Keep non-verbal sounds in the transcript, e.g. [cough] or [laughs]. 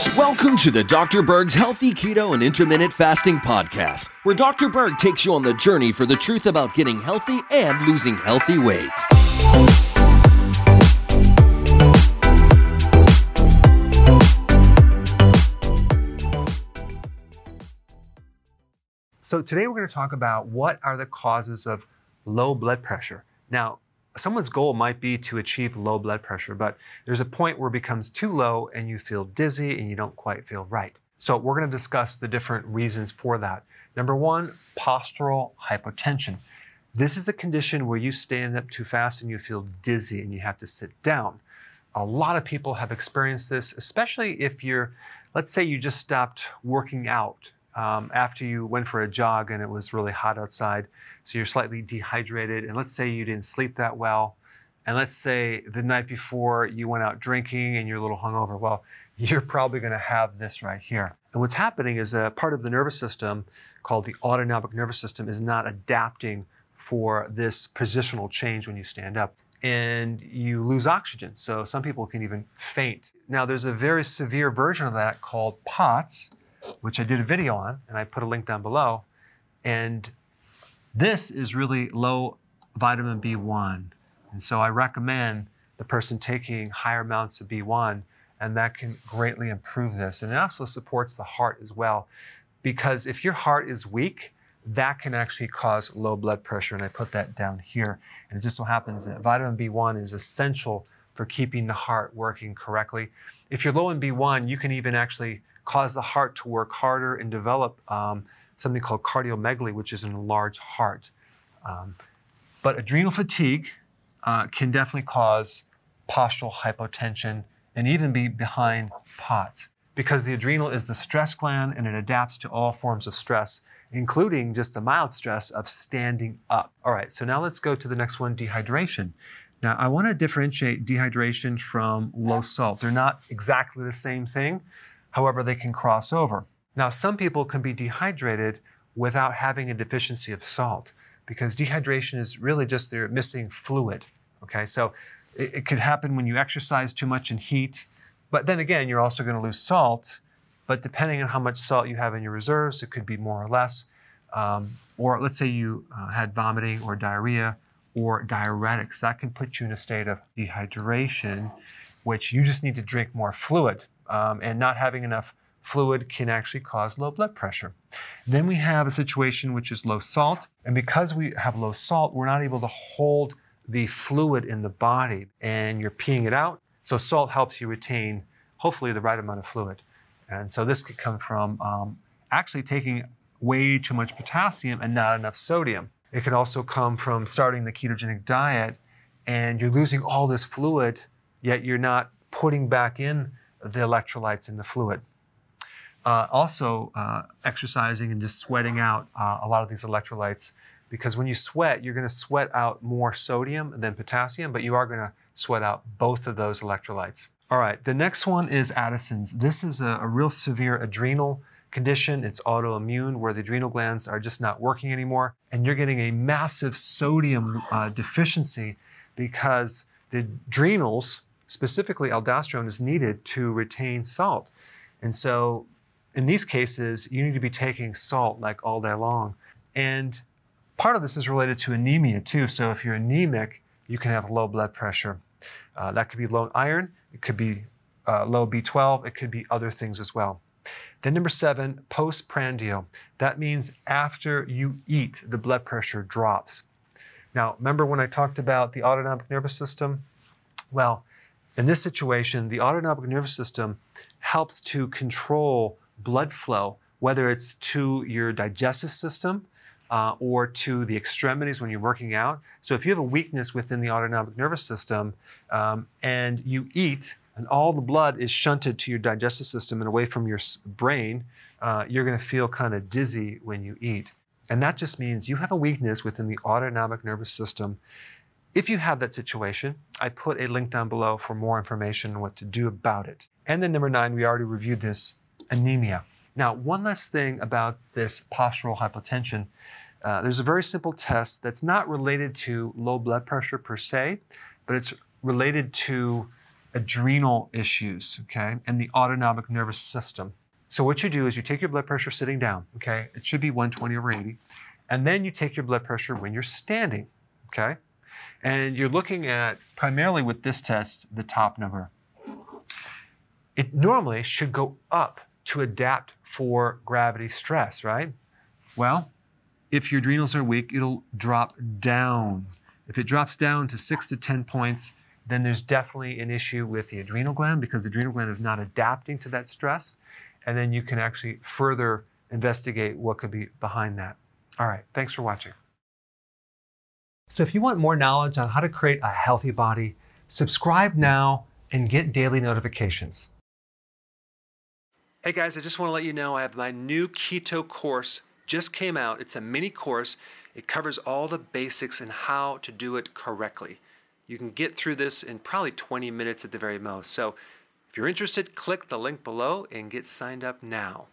Welcome to the Dr. Berg's Healthy Keto and Intermittent Fasting Podcast, where Dr. Berg takes you on the journey for the truth about getting healthy and losing healthy weight. So, today we're going to talk about what are the causes of low blood pressure. Now, someone's goal might be to achieve low blood pressure, but there's a point where it becomes too low and you feel dizzy and you don't quite feel right. So we're going to discuss the different reasons for that. Number one, postural hypotension. This is a condition where you stand up too fast and you feel dizzy and you have to sit down. A lot of people have experienced this, especially if you're, let's say you just stopped working out um, after you went for a jog and it was really hot outside, so you're slightly dehydrated, and let's say you didn't sleep that well, and let's say the night before you went out drinking and you're a little hungover, well, [laughs] you're probably going to have this right here. And what's happening is a part of the nervous system called the autonomic nervous system is not adapting for this positional change when you stand up and you lose oxygen. So some people can even faint. Now, there's a very severe version of that called POTS, which I did a video on, and I put a link down below. And this is really low vitamin B1. And so I recommend the person taking higher amounts of B1, and that can greatly improve this. And it also supports the heart as well, because if your heart is weak, that can actually cause low blood pressure. And I put that down here. And it just so happens that vitamin B1 is essential for keeping the heart working correctly. If you're low in B1, you can even actually cause the heart to work harder and develop um, something called cardiomegaly, which is an enlarged heart. Um, but adrenal fatigue uh, can definitely cause postural hypotension and even be behind POTS because the adrenal is the stress gland and it adapts to all forms of stress, including just the mild stress of standing up. All right, so now let's go to the next one dehydration. Now, I want to differentiate dehydration from low salt. They're not exactly the same thing, however, they can cross over. Now, some people can be dehydrated without having a deficiency of salt because dehydration is really just they're missing fluid. Okay, so it, it could happen when you exercise too much in heat, but then again, you're also going to lose salt. But depending on how much salt you have in your reserves, it could be more or less. Um, or let's say you uh, had vomiting or diarrhea or diuretics, that can put you in a state of dehydration, which you just need to drink more fluid. Um, and not having enough fluid can actually cause low blood pressure. Then we have a situation which is low salt. And because we have low salt, we're not able to hold the fluid in the body and you're peeing it out. So salt helps you retain, hopefully, the right amount of fluid. And so this could come from um, actually taking way too much potassium and not enough sodium. It could also come from starting the ketogenic diet and you're losing all this fluid, yet you're not putting back in the electrolytes in the fluid. Uh, also, uh, exercising and just sweating out uh, a lot of these electrolytes because when you sweat, you're going to sweat out more sodium than potassium, but you are going to sweat out both of those electrolytes. All right, the next one is Addison's. This is a, a real severe adrenal condition. It's autoimmune where the adrenal glands are just not working anymore, and you're getting a massive sodium uh, deficiency because the adrenals, specifically aldosterone, is needed to retain salt. And so in these cases, you need to be taking salt like all day long. And part of this is related to anemia too. So if you're anemic, you can have low blood pressure. Uh, that could be low iron, it could be uh, low B12, it could be other things as well. Then number seven, postprandial. That means after you eat, the blood pressure drops. Now, remember when I talked about the autonomic nervous system? Well, in this situation, the autonomic nervous system helps to control blood flow, whether it's to your digestive system uh, or to the extremities when you're working out. So if you have a weakness within the autonomic nervous system um, and you eat, and all the blood is shunted to your digestive system and away from your brain, uh, you're going to feel kind of dizzy when you eat. And that just means you have a weakness within the autonomic nervous system. If you have that situation, I put a link down below for more information on what to do about it. And then number nine, we already reviewed this anemia. Now, one last thing about this postural hypotension. Uh, there's a very simple test that's not related to low blood pressure per se, but it's related to adrenal issues, okay, and the autonomic nervous system. So what you do is you take your blood pressure sitting down, okay? It should be 120 over 80. And then you take your blood pressure when you're standing, okay? And you're looking at primarily with this test, the top number. It normally should go up to adapt for gravity stress, right? Well, if your adrenals are weak, it'll drop down. If it drops down to six to 10 points, then there's definitely an issue with the adrenal gland because the adrenal gland is not adapting to that stress and then you can actually further investigate what could be behind that. All right, thanks for watching. So if you want more knowledge on how to create a healthy body, subscribe now and get daily notifications. Hey guys, I just want to let you know I have my new keto course just came out. It's a mini course. It covers all the basics and how to do it correctly. You can get through this in probably 20 minutes at the very most. So if you're interested, click the link below and get signed up now.